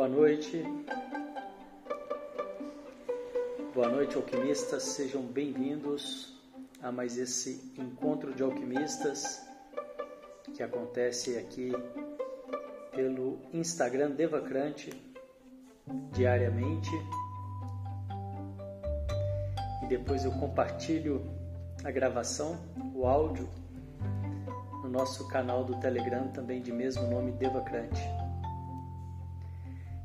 Boa noite. Boa noite, alquimistas. Sejam bem-vindos a mais esse encontro de alquimistas que acontece aqui pelo Instagram Devacrante diariamente. E depois eu compartilho a gravação, o áudio, no nosso canal do Telegram também de mesmo nome Devacrante.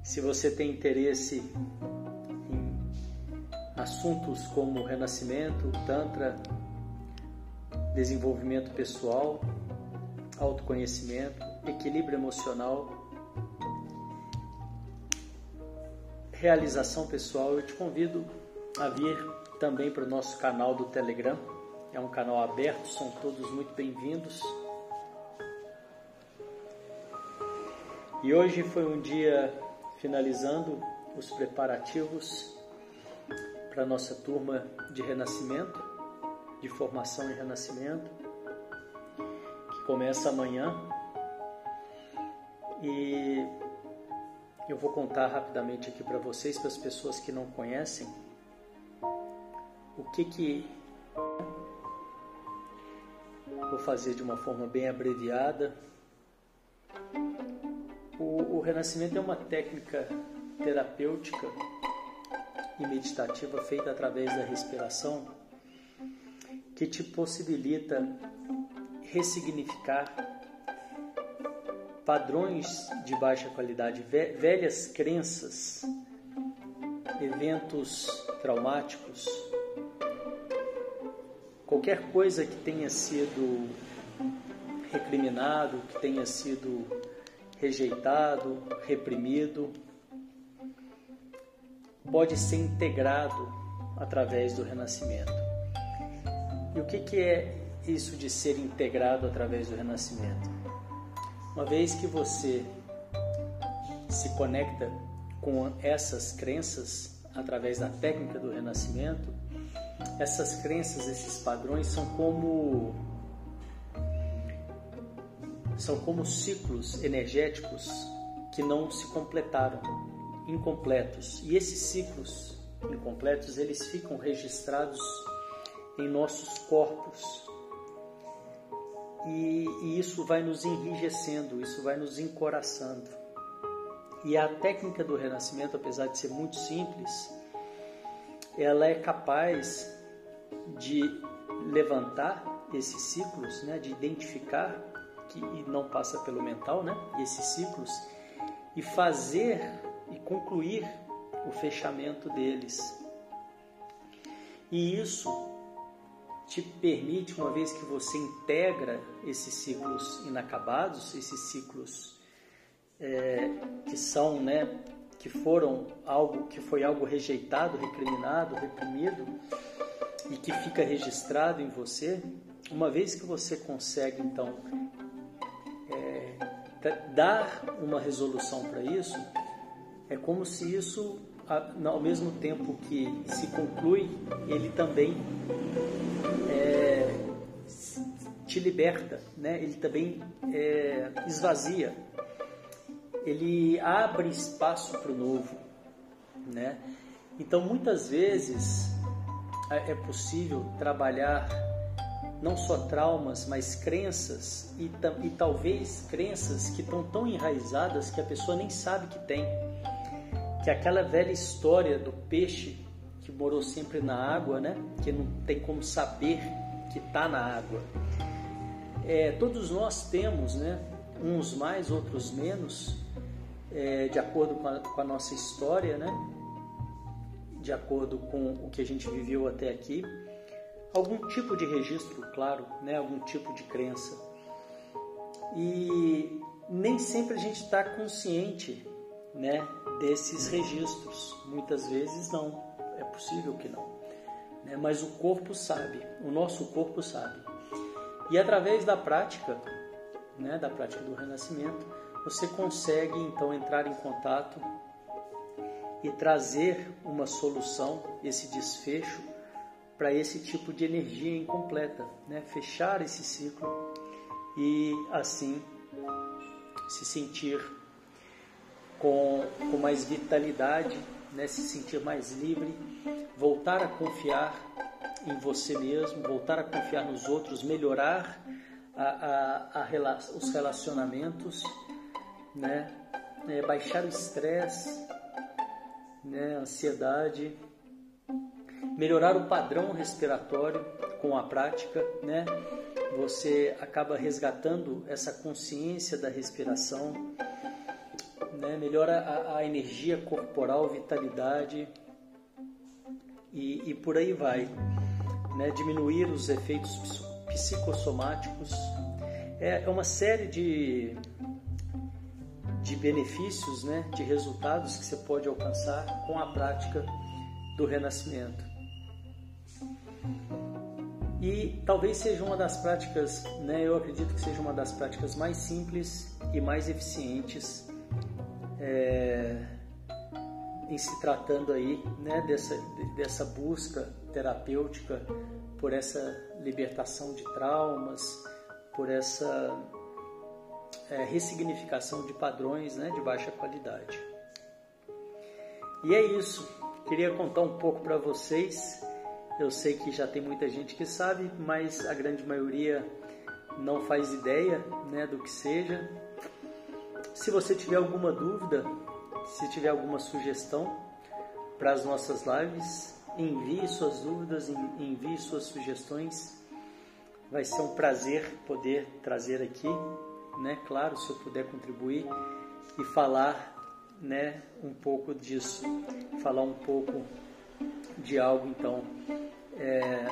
Se você tem interesse em assuntos como renascimento, tantra, desenvolvimento pessoal, autoconhecimento, equilíbrio emocional, realização pessoal, eu te convido a vir também para o nosso canal do Telegram. É um canal aberto, são todos muito bem-vindos. E hoje foi um dia finalizando os preparativos para a nossa turma de renascimento, de formação e renascimento, que começa amanhã. E eu vou contar rapidamente aqui para vocês, para as pessoas que não conhecem, o que que vou fazer de uma forma bem abreviada o, o renascimento é uma técnica terapêutica e meditativa feita através da respiração que te possibilita ressignificar padrões de baixa qualidade, velhas crenças, eventos traumáticos, qualquer coisa que tenha sido recriminado, que tenha sido rejeitado, reprimido, pode ser integrado através do renascimento. E o que, que é isso de ser integrado através do renascimento? Uma vez que você se conecta com essas crenças através da técnica do renascimento, essas crenças, esses padrões são como são como ciclos energéticos que não se completaram, incompletos. E esses ciclos incompletos, eles ficam registrados em nossos corpos. E, e isso vai nos enrijecendo, isso vai nos encoraçando. E a técnica do renascimento, apesar de ser muito simples, ela é capaz de levantar esses ciclos, né, de identificar que não passa pelo mental, né? esses ciclos, e fazer e concluir o fechamento deles. E isso te permite, uma vez que você integra esses ciclos inacabados, esses ciclos é, que são, né, que foram algo que foi algo rejeitado, recriminado, reprimido e que fica registrado em você, uma vez que você consegue então dar uma resolução para isso, é como se isso, ao mesmo tempo que se conclui, ele também é, te liberta, né? ele também é, esvazia, ele abre espaço para o novo. Né? Então, muitas vezes é, é possível trabalhar não só traumas, mas crenças e, e talvez crenças que estão tão enraizadas que a pessoa nem sabe que tem. Que é aquela velha história do peixe que morou sempre na água, né? Que não tem como saber que está na água. É, todos nós temos, né? Uns mais, outros menos, é, de acordo com a, com a nossa história, né? De acordo com o que a gente viveu até aqui algum tipo de registro, claro, né? algum tipo de crença. E nem sempre a gente está consciente né, desses registros. Muitas vezes não, é possível que não. Né? Mas o corpo sabe, o nosso corpo sabe. E através da prática, né, da prática do renascimento, você consegue então entrar em contato e trazer uma solução, esse desfecho para esse tipo de energia incompleta, né? fechar esse ciclo e assim se sentir com, com mais vitalidade, né? se sentir mais livre, voltar a confiar em você mesmo, voltar a confiar nos outros, melhorar a, a, a, os relacionamentos, né? É, baixar o estresse, né? ansiedade, melhorar o padrão respiratório com a prática, né? Você acaba resgatando essa consciência da respiração, né? melhora a, a energia corporal, vitalidade e, e por aí vai. Né? Diminuir os efeitos psicossomáticos. É, é uma série de, de benefícios, né? de resultados que você pode alcançar com a prática do renascimento. E talvez seja uma das práticas, né, eu acredito que seja uma das práticas mais simples e mais eficientes é, em se tratando aí né, dessa, dessa busca terapêutica por essa libertação de traumas, por essa é, ressignificação de padrões né, de baixa qualidade. E é isso. Queria contar um pouco para vocês. Eu sei que já tem muita gente que sabe, mas a grande maioria não faz ideia né, do que seja. Se você tiver alguma dúvida, se tiver alguma sugestão para as nossas lives, envie suas dúvidas, envie suas sugestões. Vai ser um prazer poder trazer aqui, né? Claro, se eu puder contribuir e falar, né, um pouco disso, falar um pouco de algo, então, é,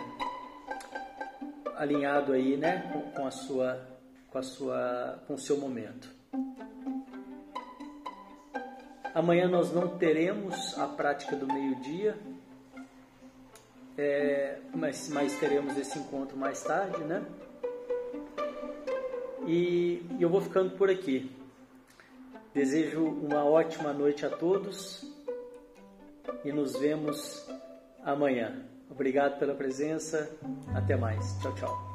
alinhado aí, né, com, com a sua, com a sua, com o seu momento. Amanhã nós não teremos a prática do meio-dia, é, mas, mas teremos esse encontro mais tarde, né? E, e eu vou ficando por aqui. Desejo uma ótima noite a todos e nos vemos amanhã. Obrigado pela presença. Até mais. Tchau, tchau.